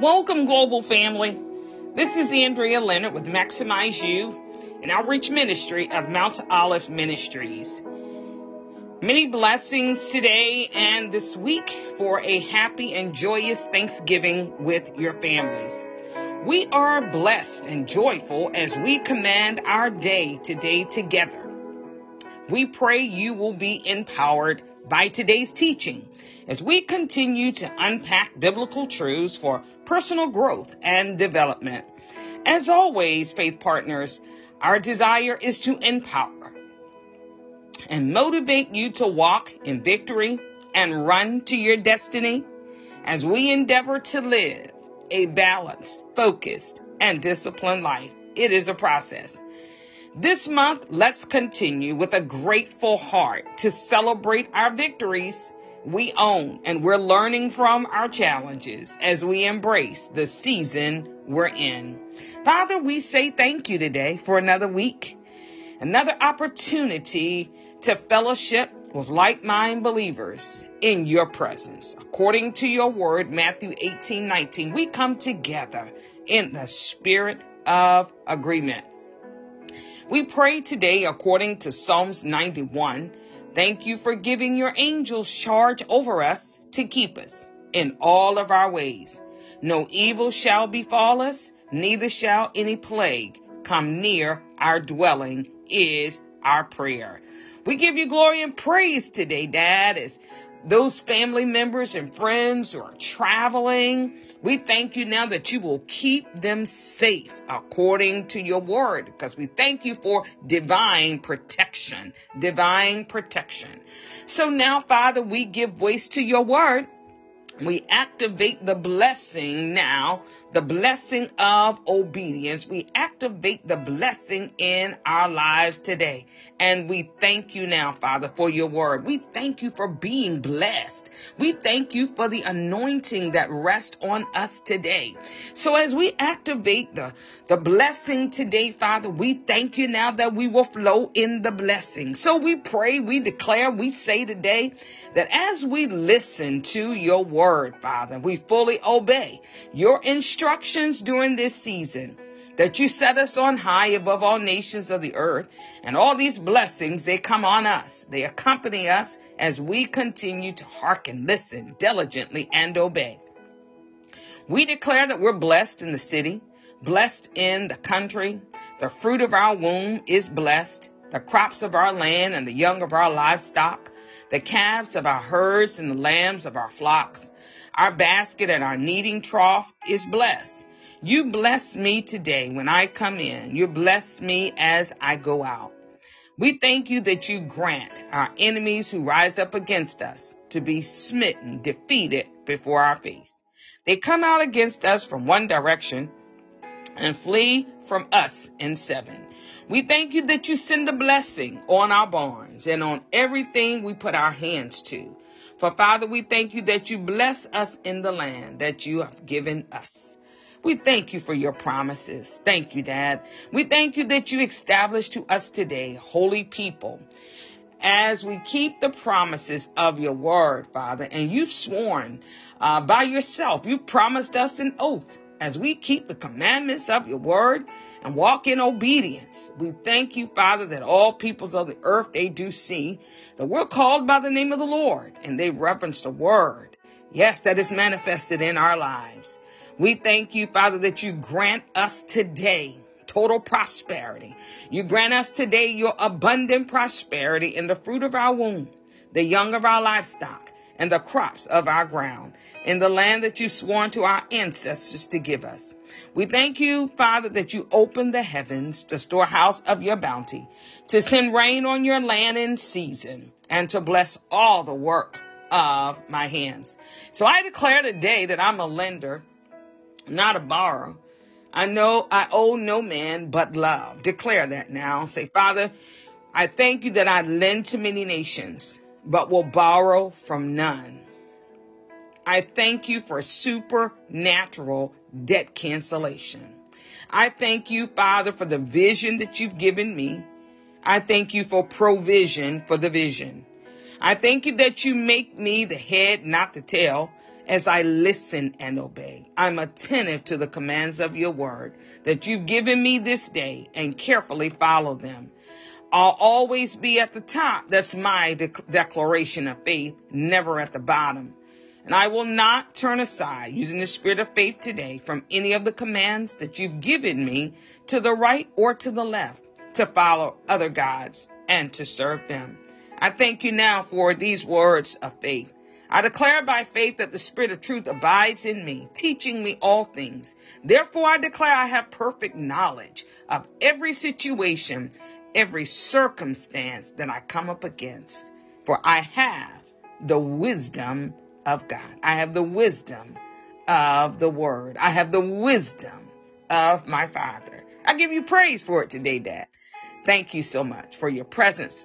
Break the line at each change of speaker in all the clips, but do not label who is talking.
Welcome, global family. This is Andrea Leonard with Maximize You and Outreach Ministry of Mount Olive Ministries. Many blessings today and this week for a happy and joyous Thanksgiving with your families. We are blessed and joyful as we command our day today together. We pray you will be empowered by today's teaching as we continue to unpack biblical truths for personal growth and development. As always, faith partners, our desire is to empower and motivate you to walk in victory and run to your destiny as we endeavor to live a balanced, focused, and disciplined life. It is a process. This month, let's continue with a grateful heart to celebrate our victories we own and we're learning from our challenges as we embrace the season we're in. Father, we say thank you today for another week, another opportunity to fellowship with like-minded believers in your presence. According to your word, Matthew 18, 19, we come together in the spirit of agreement. We pray today according to Psalms 91 Thank you for giving your angels charge over us to keep us in all of our ways. No evil shall befall us, neither shall any plague come near our dwelling is our prayer. We give you glory and praise today, Dad, as those family members and friends who are traveling. We thank you now that you will keep them safe according to your word because we thank you for divine protection, divine protection. So now, Father, we give voice to your word we activate the blessing now, the blessing of obedience. We activate the blessing in our lives today. And we thank you now, Father, for your word. We thank you for being blessed. We thank you for the anointing that rests on us today. So as we activate the, the blessing today, Father, we thank you now that we will flow in the blessing. So we pray, we declare, we say today that as we listen to your word, Father, we fully obey your instructions during this season that you set us on high above all nations of the earth. And all these blessings, they come on us. They accompany us as we continue to hearken, listen diligently, and obey. We declare that we're blessed in the city, blessed in the country. The fruit of our womb is blessed. The crops of our land and the young of our livestock, the calves of our herds and the lambs of our flocks. Our basket and our kneading trough is blessed. You bless me today when I come in. You bless me as I go out. We thank you that you grant our enemies who rise up against us to be smitten, defeated before our face. They come out against us from one direction and flee from us in seven. We thank you that you send a blessing on our barns and on everything we put our hands to. For Father, we thank you that you bless us in the land that you have given us. We thank you for your promises. Thank you, Dad. We thank you that you established to us today, holy people, as we keep the promises of your word, Father. And you've sworn uh, by yourself, you've promised us an oath as we keep the commandments of your word and walk in obedience. We thank you, Father, that all peoples of the earth, they do see that we're called by the name of the Lord and they reverence the word. Yes, that is manifested in our lives. We thank you, Father, that you grant us today total prosperity. You grant us today your abundant prosperity in the fruit of our womb, the young of our livestock, and the crops of our ground, in the land that you sworn to our ancestors to give us. We thank you, Father, that you open the heavens, the storehouse of your bounty, to send rain on your land in season, and to bless all the work of my hands. So I declare today that I'm a lender not a borrower. I know I owe no man but love. Declare that now. Say, Father, I thank you that I lend to many nations, but will borrow from none. I thank you for supernatural debt cancellation. I thank you, Father, for the vision that you've given me. I thank you for provision for the vision. I thank you that you make me the head, not the tail, as I listen and obey. I'm attentive to the commands of your word that you've given me this day and carefully follow them. I'll always be at the top. That's my de- declaration of faith, never at the bottom. And I will not turn aside using the spirit of faith today from any of the commands that you've given me to the right or to the left to follow other gods and to serve them. I thank you now for these words of faith. I declare by faith that the Spirit of truth abides in me, teaching me all things. Therefore, I declare I have perfect knowledge of every situation, every circumstance that I come up against. For I have the wisdom of God. I have the wisdom of the Word. I have the wisdom of my Father. I give you praise for it today, Dad. Thank you so much for your presence.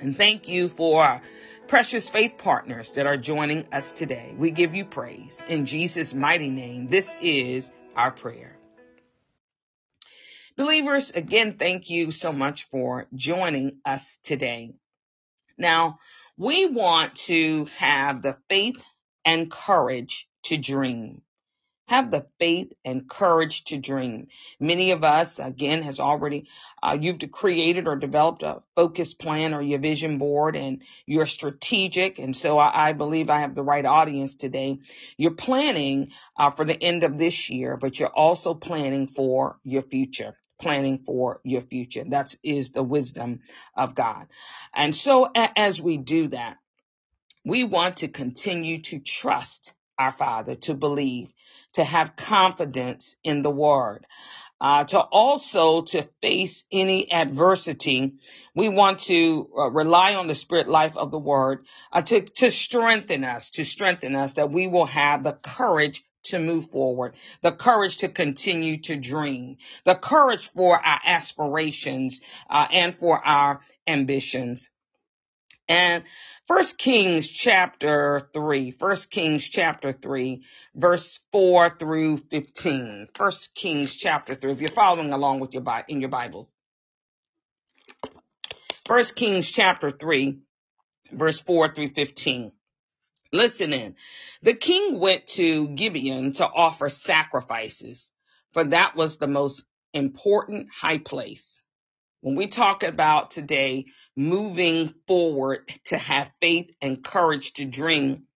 And thank you for precious faith partners that are joining us today. We give you praise. In Jesus' mighty name, this is our prayer. Believers, again, thank you so much for joining us today. Now, we want to have the faith and courage to dream. Have the faith and courage to dream. Many of us, again, has already, uh, you've created or developed a focus plan or your vision board and you're strategic. And so I, I believe I have the right audience today. You're planning uh, for the end of this year, but you're also planning for your future planning for your future. That is the wisdom of God. And so as we do that, we want to continue to trust our Father, to believe, to have confidence in the Word. Uh, to also to face any adversity, we want to uh, rely on the spirit life of the word uh, to to strengthen us, to strengthen us that we will have the courage to move forward, the courage to continue to dream, the courage for our aspirations uh, and for our ambitions. And First Kings chapter 3, First Kings chapter 3, verse 4 through 15. First Kings chapter 3, if you're following along with your in your Bible. First Kings chapter 3, verse 4 through 15. Listen in. The king went to Gibeon to offer sacrifices, for that was the most important high place. When we talk about today moving forward to have faith and courage to dream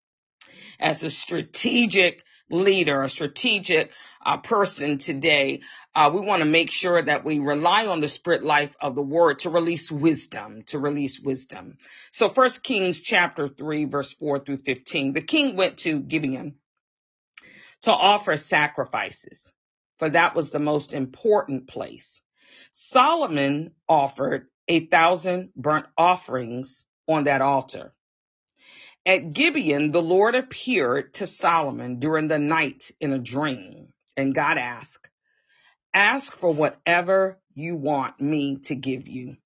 as a strategic leader, a strategic uh, person today, uh, we want to make sure that we rely on the spirit life of the word to release wisdom, to release wisdom. So first Kings chapter three, verse four through 15, the king went to Gibeon to offer sacrifices, for that was the most important place. Solomon offered a thousand burnt offerings on that altar. At Gibeon, the Lord appeared to Solomon during the night in a dream, and God asked, Ask for whatever you want me to give you.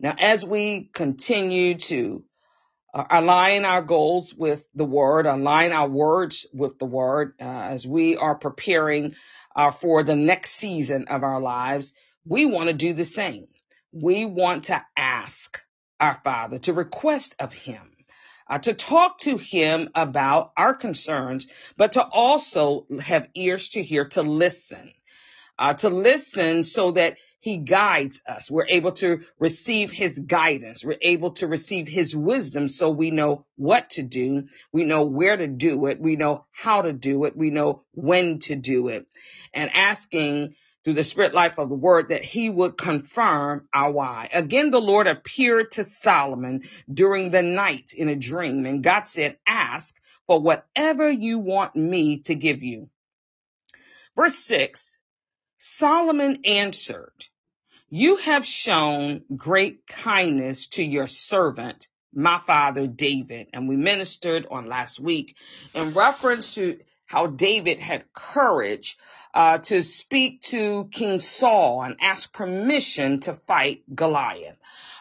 Now, as we continue to uh, align our goals with the word, align our words with the word, uh, as we are preparing uh, for the next season of our lives, we want to do the same. We want to ask our Father to request of Him. Uh, to talk to him about our concerns, but to also have ears to hear, to listen, uh, to listen so that he guides us. We're able to receive his guidance. We're able to receive his wisdom so we know what to do. We know where to do it. We know how to do it. We know when to do it. And asking through the spirit life of the word that he would confirm our why. Again, the Lord appeared to Solomon during the night in a dream and God said, ask for whatever you want me to give you. Verse six, Solomon answered, you have shown great kindness to your servant, my father David. And we ministered on last week in reference to how David had courage uh, to speak to King Saul and ask permission to fight Goliath.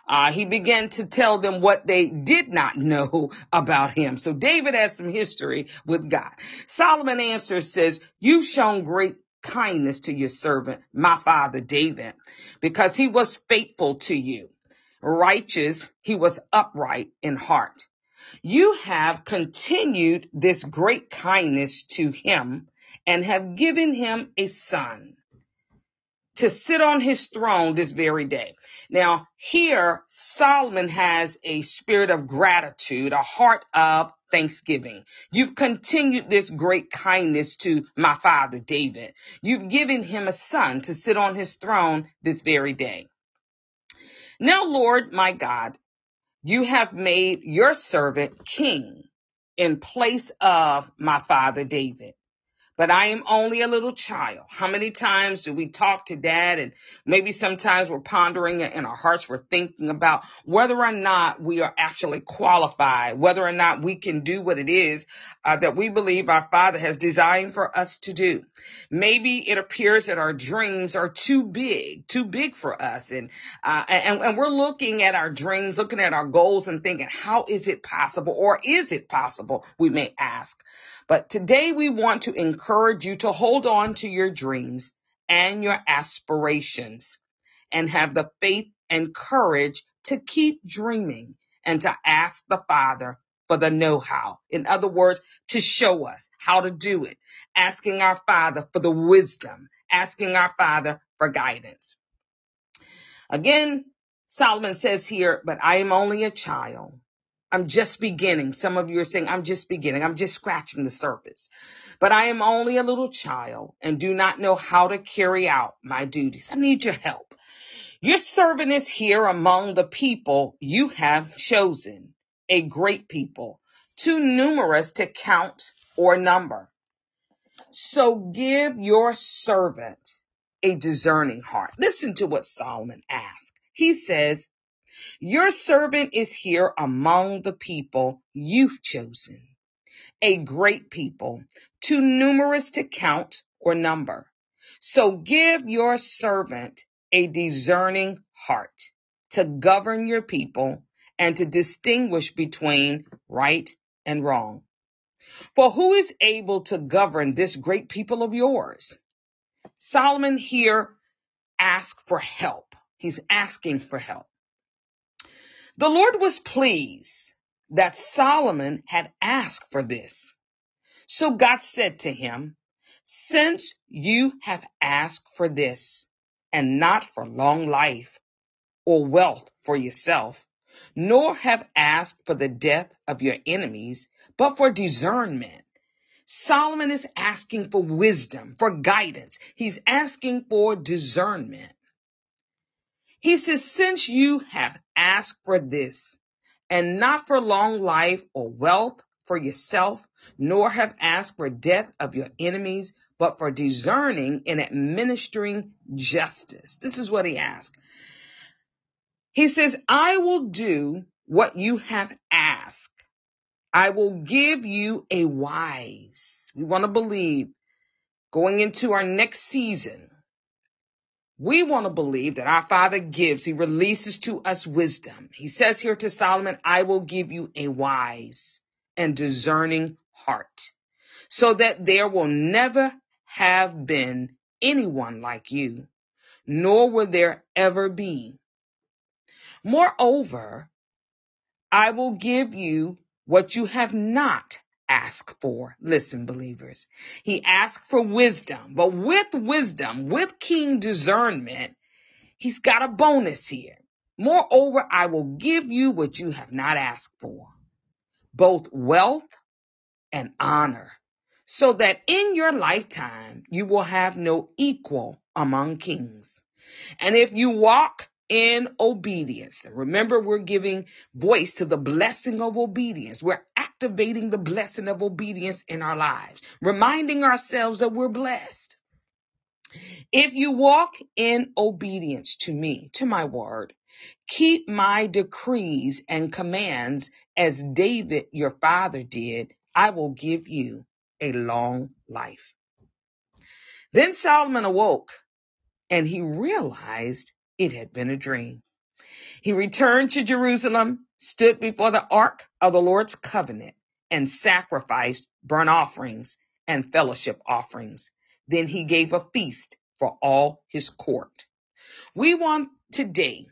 Uh, he began to tell them what they did not know about him. So David has some history with God. Solomon answers says, you've shown great kindness to your servant, my father David, because he was faithful to you. Righteous, he was upright in heart. You have continued this great kindness to him and have given him a son to sit on his throne this very day. Now, here Solomon has a spirit of gratitude, a heart of thanksgiving. You've continued this great kindness to my father David. You've given him a son to sit on his throne this very day. Now, Lord my God, you have made your servant king in place of my father David but I am only a little child. How many times do we talk to dad and maybe sometimes we're pondering it in our hearts, we're thinking about whether or not we are actually qualified, whether or not we can do what it is uh, that we believe our father has designed for us to do. Maybe it appears that our dreams are too big, too big for us. And, uh, and, and we're looking at our dreams, looking at our goals and thinking, how is it possible or is it possible? We may ask. But today we want to encourage you to hold on to your dreams and your aspirations and have the faith and courage to keep dreaming and to ask the Father for the know-how. In other words, to show us how to do it, asking our Father for the wisdom, asking our Father for guidance. Again, Solomon says here, but I am only a child. I'm just beginning. Some of you are saying, I'm just beginning. I'm just scratching the surface. But I am only a little child and do not know how to carry out my duties. I need your help. Your servant is here among the people you have chosen, a great people, too numerous to count or number. So give your servant a discerning heart. Listen to what Solomon asked. He says, your servant is here among the people you've chosen, a great people, too numerous to count or number. So give your servant a discerning heart to govern your people and to distinguish between right and wrong. For who is able to govern this great people of yours? Solomon here asks for help. He's asking for help. The Lord was pleased that Solomon had asked for this. So God said to him, since you have asked for this and not for long life or wealth for yourself, nor have asked for the death of your enemies, but for discernment. Solomon is asking for wisdom, for guidance. He's asking for discernment. He says, since you have asked for this and not for long life or wealth for yourself, nor have asked for death of your enemies, but for discerning and administering justice. This is what he asked. He says, I will do what you have asked. I will give you a wise. We want to believe going into our next season we want to believe that our Father gives, He releases to us wisdom. He says here to Solomon, I will give you a wise and discerning heart so that there will never have been anyone like you, nor will there ever be. Moreover, I will give you what you have not ask for. Listen, believers. He asked for wisdom, but with wisdom, with keen discernment, he's got a bonus here. Moreover, I will give you what you have not asked for, both wealth and honor, so that in your lifetime you will have no equal among kings. And if you walk in obedience. Remember, we're giving voice to the blessing of obedience. We're activating the blessing of obedience in our lives, reminding ourselves that we're blessed. If you walk in obedience to me, to my word, keep my decrees and commands as David your father did, I will give you a long life. Then Solomon awoke and he realized it had been a dream. He returned to Jerusalem, stood before the ark of the Lord's covenant, and sacrificed burnt offerings and fellowship offerings. Then he gave a feast for all his court. We want today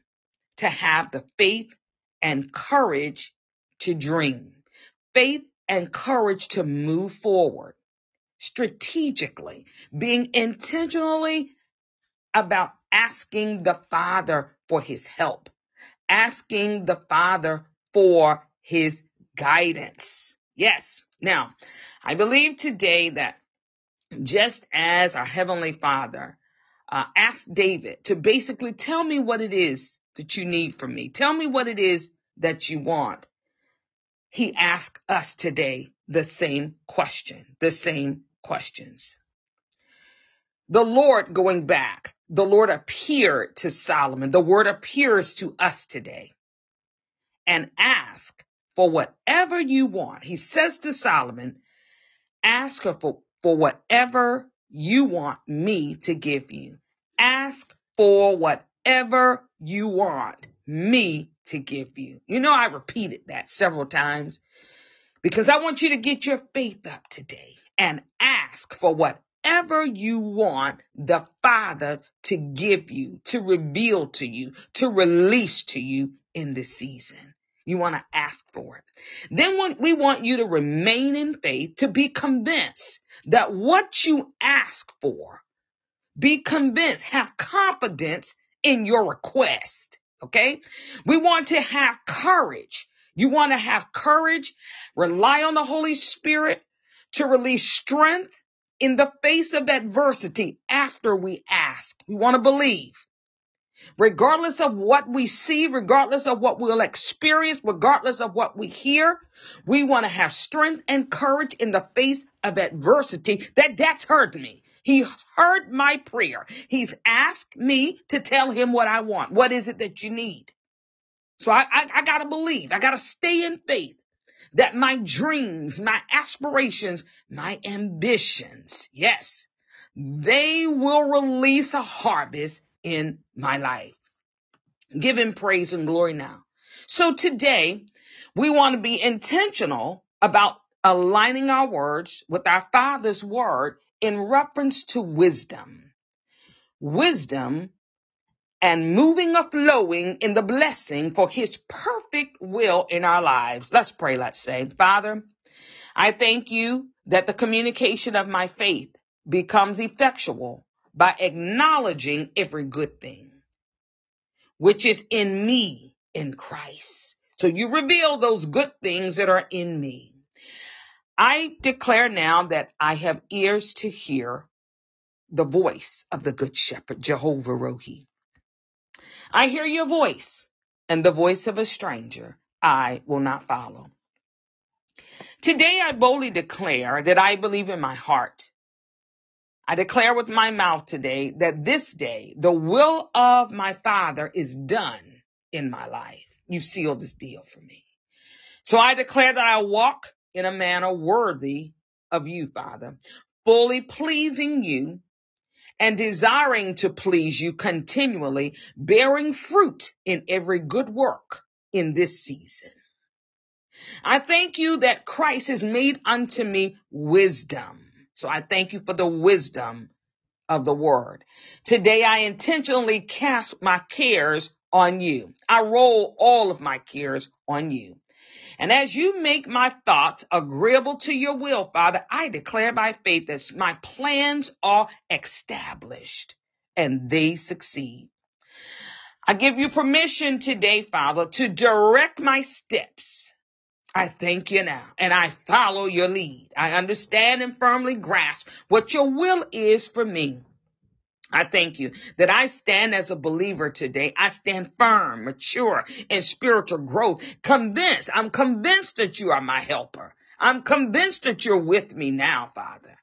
to have the faith and courage to dream, faith and courage to move forward strategically, being intentionally about asking the Father for his help, asking the Father for his guidance. Yes. Now, I believe today that just as our Heavenly Father uh, asked David to basically tell me what it is that you need from me, tell me what it is that you want. He asked us today the same question, the same questions. The Lord going back, the Lord appeared to Solomon. The word appears to us today and ask for whatever you want. He says to Solomon, ask her for, for whatever you want me to give you. Ask for whatever you want me to give you. You know, I repeated that several times because I want you to get your faith up today and ask for whatever you want the Father to give you, to reveal to you, to release to you in this season. You want to ask for it. Then we want you to remain in faith, to be convinced that what you ask for, be convinced, have confidence in your request. Okay. We want to have courage. You want to have courage, rely on the Holy Spirit, to release strength in the face of adversity after we ask. We want to believe. Regardless of what we see, regardless of what we'll experience, regardless of what we hear, we want to have strength and courage in the face of adversity that that's heard me. He heard my prayer. He's asked me to tell him what I want. What is it that you need? So I, I, I gotta believe. I gotta stay in faith that my dreams, my aspirations, my ambitions, yes, they will release a harvest in my life. Give him praise and glory now. So today we want to be intentional about aligning our words with our Father's word in reference to wisdom. Wisdom and moving or flowing in the blessing for his perfect will in our lives. Let's pray, let's say, Father, I thank you that the communication of my faith becomes effectual by acknowledging every good thing, which is in me in Christ. So you reveal those good things that are in me. I declare now that I have ears to hear the voice of the good shepherd, Jehovah Rohi. I hear your voice and the voice of a stranger I will not follow. Today I boldly declare that I believe in my heart. I declare with my mouth today that this day the will of my Father is done in my life. You sealed this deal for me. So I declare that I walk in a manner worthy of you, Father, fully pleasing you and desiring to please you continually, bearing fruit in every good work in this season. I thank you that Christ has made unto me wisdom. So I thank you for the wisdom of the word. Today I intentionally cast my cares on you. I roll all of my cares on you. And as you make my thoughts agreeable to your will, Father, I declare by faith that my plans are established and they succeed. I give you permission today, Father, to direct my steps. I thank you now and I follow your lead. I understand and firmly grasp what your will is for me. I thank you that I stand as a believer today. I stand firm, mature in spiritual growth, convinced. I'm convinced that you are my helper. I'm convinced that you're with me now, Father.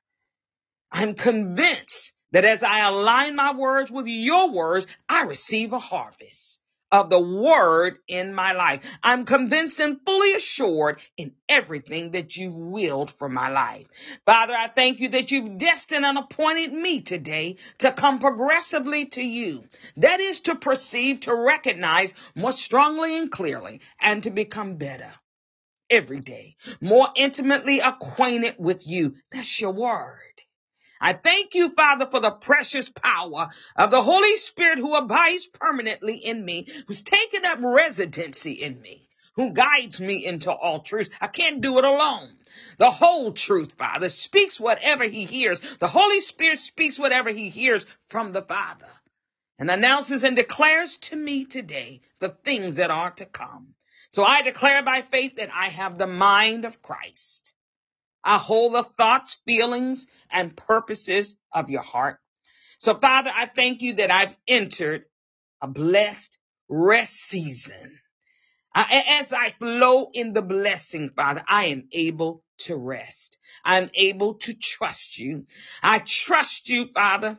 I'm convinced that as I align my words with your words, I receive a harvest of the word in my life. I'm convinced and fully assured in everything that you've willed for my life. Father, I thank you that you've destined and appointed me today to come progressively to you. That is to perceive, to recognize more strongly and clearly, and to become better every day, more intimately acquainted with you. That's your word. I thank you, Father, for the precious power of the Holy Spirit who abides permanently in me, who's taken up residency in me, who guides me into all truth. I can't do it alone. The whole truth, Father, speaks whatever he hears. The Holy Spirit speaks whatever he hears from the Father and announces and declares to me today the things that are to come. So I declare by faith that I have the mind of Christ. I hold the thoughts, feelings, and purposes of your heart. So Father, I thank you that I've entered a blessed rest season. As I flow in the blessing, Father, I am able to rest. I'm able to trust you. I trust you, Father,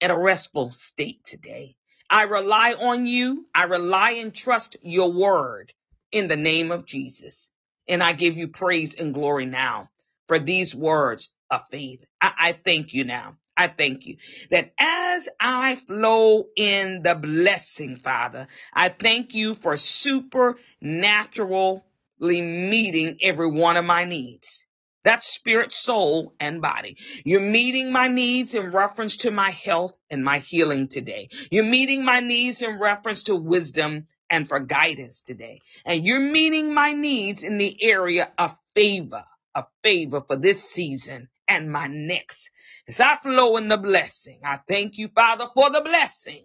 in a restful state today. I rely on you. I rely and trust your word in the name of Jesus. And I give you praise and glory now for these words of faith. I, I thank you now. I thank you that as I flow in the blessing, Father, I thank you for supernaturally meeting every one of my needs. That's spirit, soul, and body. You're meeting my needs in reference to my health and my healing today. You're meeting my needs in reference to wisdom and for guidance today. And you're meeting my needs in the area of favor, of favor for this season and my next. As I flow in the blessing, I thank you, Father, for the blessing.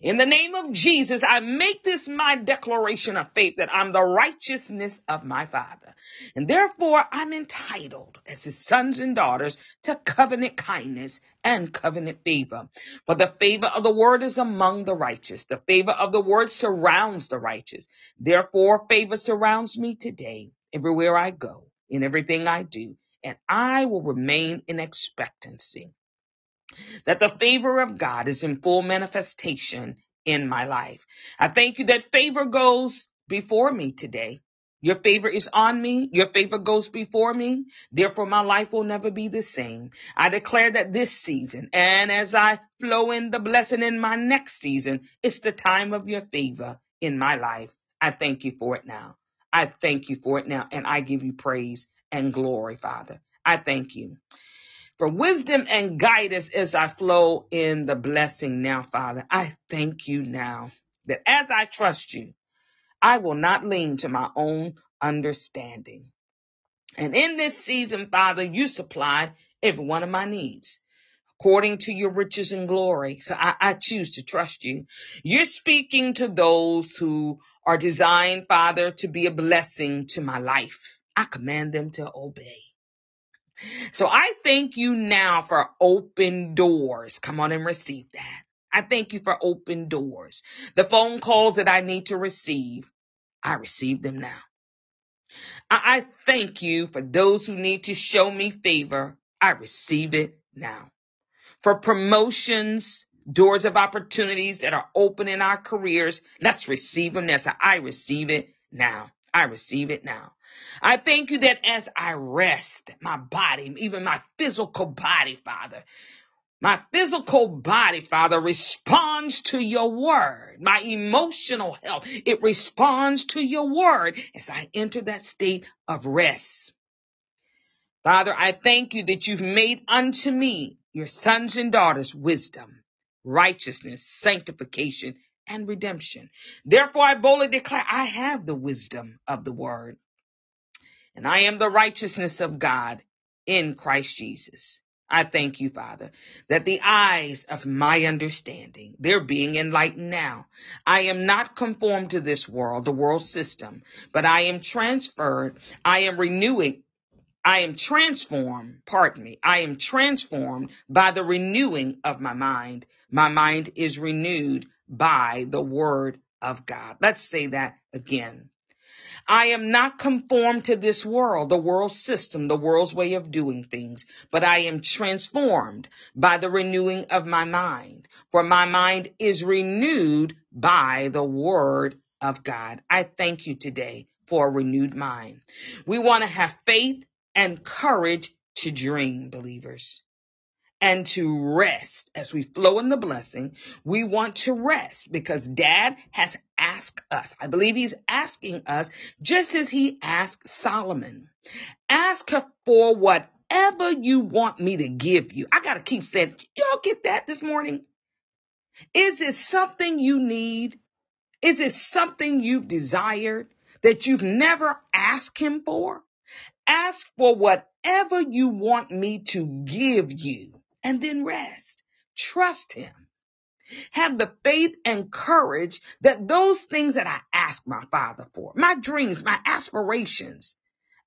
In the name of Jesus, I make this my declaration of faith that I'm the righteousness of my Father. And therefore, I'm entitled as his sons and daughters to covenant kindness and covenant favor. For the favor of the word is among the righteous. The favor of the word surrounds the righteous. Therefore, favor surrounds me today, everywhere I go, in everything I do and I will remain in expectancy that the favor of God is in full manifestation in my life. I thank you that favor goes before me today. Your favor is on me. Your favor goes before me. Therefore, my life will never be the same. I declare that this season, and as I flow in the blessing in my next season, it's the time of your favor in my life. I thank you for it now. I thank you for it now, and I give you praise and glory, Father. I thank you for wisdom and guidance as I flow in the blessing now, Father. I thank you now that as I trust you, I will not lean to my own understanding. And in this season, Father, you supply every one of my needs according to your riches and glory. So I, I, choose to trust you. You're speaking to those who are designed, Father, to be a blessing to my life. I command them to obey. So I thank you now for open doors. Come on and receive that. I thank you for open doors. The phone calls that I need to receive, I receive them now. I, I thank you for those who need to show me favor. I receive it now. For promotions, doors of opportunities that are open in our careers, let's receive them. That's how I receive it now. I receive it now. I thank you that as I rest, my body, even my physical body, Father, my physical body, Father, responds to your word. My emotional health, it responds to your word as I enter that state of rest. Father, I thank you that you've made unto me, your sons and daughters, wisdom, righteousness, sanctification, and redemption. Therefore, I boldly declare I have the wisdom of the word, and I am the righteousness of God in Christ Jesus. I thank you, Father, that the eyes of my understanding, they're being enlightened now. I am not conformed to this world, the world system, but I am transferred. I am renewing. I am transformed, pardon me, I am transformed by the renewing of my mind. My mind is renewed by the word of God. Let's say that again. I am not conformed to this world, the world's system, the world's way of doing things, but I am transformed by the renewing of my mind. For my mind is renewed by the word of God. I thank you today for a renewed mind. We want to have faith and courage to dream, believers and to rest as we flow in the blessing. We want to rest because dad has asked us. I believe he's asking us just as he asked Solomon. Ask her for whatever you want me to give you. I got to keep saying, y'all get that this morning? Is it something you need? Is it something you've desired? that you've never asked him for? Ask for whatever you want me to give you and then rest. Trust him. Have the faith and courage that those things that I ask my father for, my dreams, my aspirations,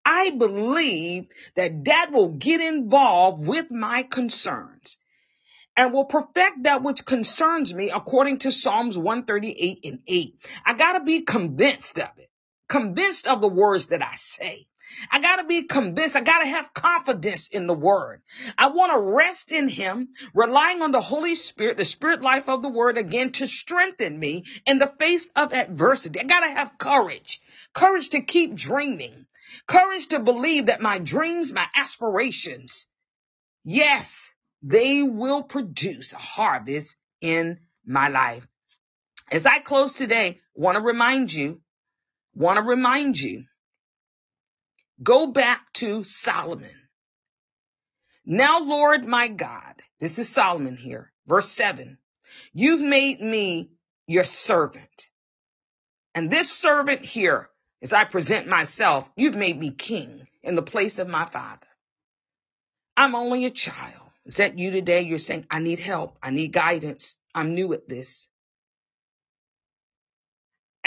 I believe that dad will get involved with my concerns and will perfect that which concerns me according to Psalms 138 and 8. I gotta be convinced of it, convinced of the words that I say. I gotta be convinced. I gotta have confidence in the word. I want to rest in him, relying on the Holy Spirit, the spirit life of the word again to strengthen me in the face of adversity. I gotta have courage, courage to keep dreaming, courage to believe that my dreams, my aspirations, yes, they will produce a harvest in my life. As I close today, want to remind you, want to remind you, go back to Solomon. Now, Lord my God, this is Solomon here, verse seven, you've made me your servant. And this servant here, as I present myself, you've made me king in the place of my father. I'm only a child. Is that you today? You're saying, I need help. I need guidance. I'm new at this.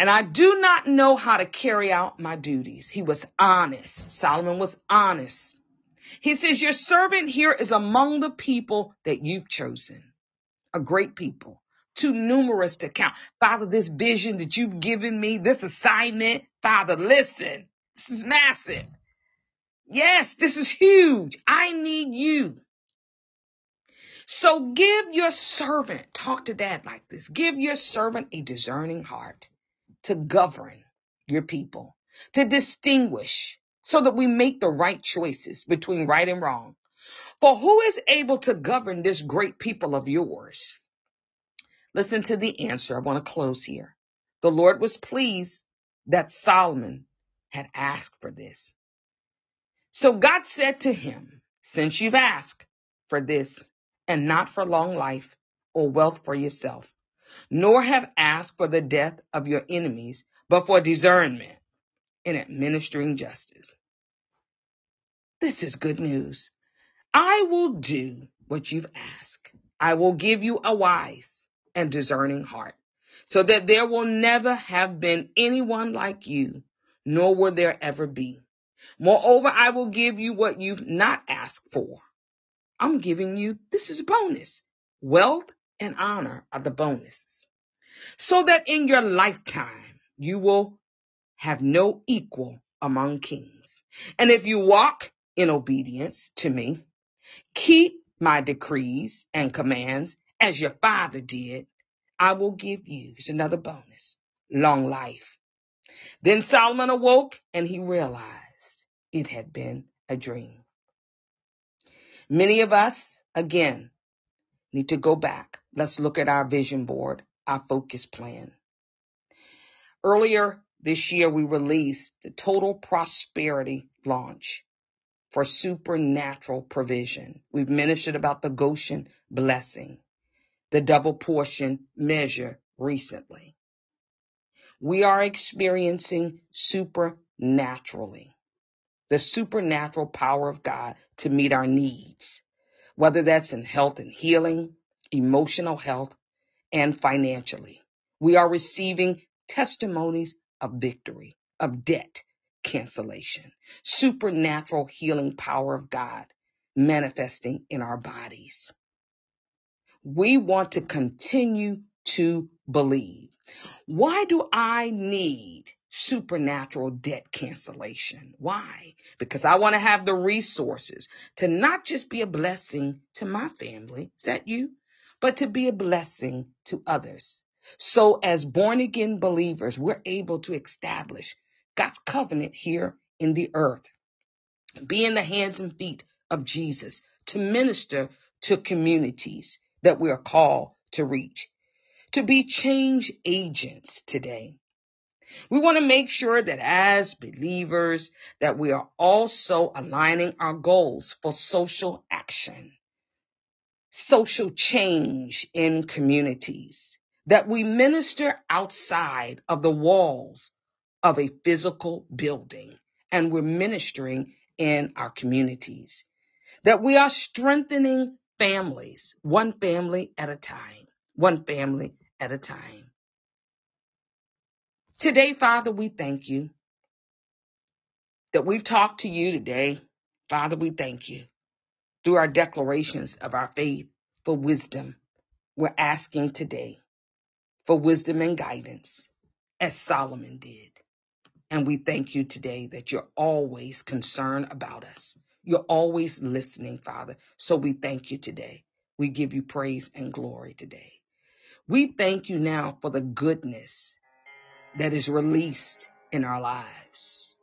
And I do not know how to carry out my duties. He was honest. Solomon was honest. He says, Your servant here is among the people that you've chosen, a great people, too numerous to count. Father, this vision that you've given me, this assignment, Father, listen, this is massive. Yes, this is huge. I need you. So give your servant, talk to dad like this, give your servant a discerning heart to govern your people, to distinguish so that we make the right choices between right and wrong. For who is able to govern this great people of yours? Listen to the answer. I want to close here. The Lord was pleased that Solomon had asked for this. So God said to him, since you've asked for this, and not for long life or wealth for yourself, nor have asked for the death of your enemies, but for discernment in administering justice. This is good news. I will do what you've asked. I will give you a wise and discerning heart, so that there will never have been anyone like you, nor will there ever be. Moreover, I will give you what you've not asked for I'm giving you, this is a bonus. Wealth and honor are the bonuses. So that in your lifetime, you will have no equal among kings. And if you walk in obedience to me, keep my decrees and commands as your father did, I will give you, here's another bonus, long life. Then Solomon awoke and he realized it had been a dream. Many of us, again, need to go back. Let's look at our vision board, our focus plan. Earlier this year, we released the total prosperity launch for supernatural provision. We've ministered about the Goshen blessing, the double portion measure recently. We are experiencing supernaturally the supernatural power of God to meet our needs, whether that's in health and healing, emotional health, and financially. We are receiving testimonies of victory, of debt cancellation, supernatural healing power of God manifesting in our bodies. We want to continue to believe. Why do I need supernatural debt cancellation. Why? Because I want to have the resources to not just be a blessing to my family, is that you? But to be a blessing to others. So as born again believers, we're able to establish God's covenant here in the earth. Be in the hands and feet of Jesus to minister to communities that we are called to reach, to be change agents today we want to make sure that as believers that we are also aligning our goals for social action, social change in communities, that we minister outside of the walls of a physical building and we're ministering in our communities. That we are strengthening families, one family at a time, one family at a time. Today, Father, we thank you that we've talked to you today. Father, we thank you through our declarations of our faith for wisdom. We're asking today for wisdom and guidance as Solomon did. And we thank you today that you're always concerned about us. You're always listening, Father. So we thank you today. We give you praise and glory today. We thank you now for the goodness that is released in our lives.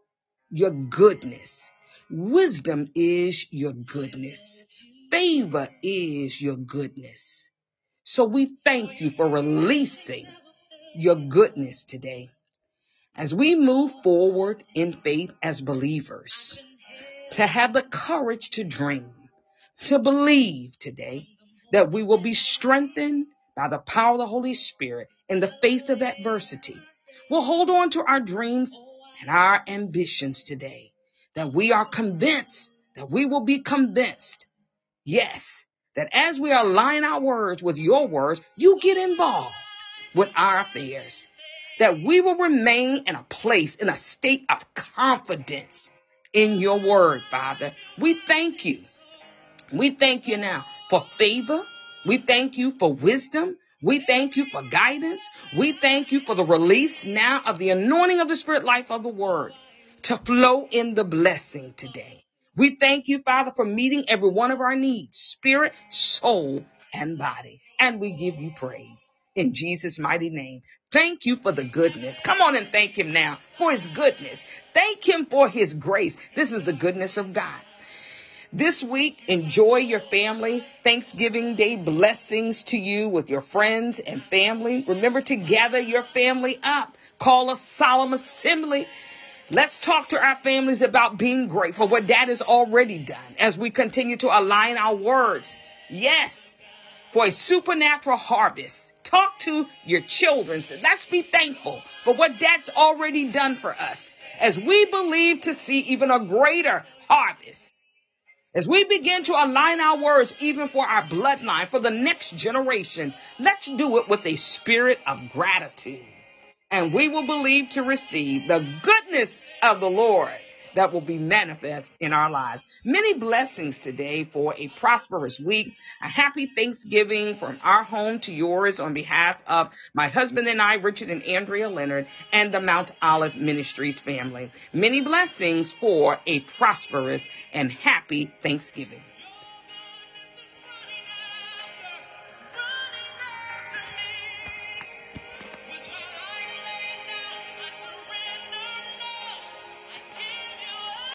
Your goodness. Wisdom is your goodness. Favor is your goodness. So we thank you for releasing your goodness today as we move forward in faith as believers, to have the courage to dream, to believe today that we will be strengthened by the power of the Holy Spirit in the face of adversity. We'll hold on to our dreams and our ambitions today, that we are convinced, that we will be convinced, yes, that as we align our words with your words, you get involved with our affairs that we will remain in a place, in a state of confidence in your word, Father. We thank you. We thank you now for favor. We thank you for wisdom. We thank you for guidance. We thank you for the release now of the anointing of the spirit life of the word to flow in the blessing today. We thank you, Father, for meeting every one of our needs, spirit, soul, and body. And we give you praise in Jesus' mighty name. Thank you for the goodness. Come on and thank him now for his goodness. Thank him for his grace. This is the goodness of God. This week, enjoy your family. Thanksgiving Day blessings to you with your friends and family. Remember to gather your family up. Call a solemn assembly. Let's talk to our families about being grateful, what dad has already done as we continue to align our words. Yes, for a supernatural harvest Talk to your children. let's be thankful for what dad's already done for us as we believe to see even a greater harvest. As we begin to align our words even for our bloodline, for the next generation, let's do it with a spirit of gratitude. And we will believe to receive the goodness of the Lord that will be manifest in our lives. Many blessings today for a prosperous week. A happy Thanksgiving from our home to yours on behalf of my husband and I, Richard and Andrea Leonard, and the Mount Olive Ministries family. Many blessings for a prosperous and happy Thanksgiving.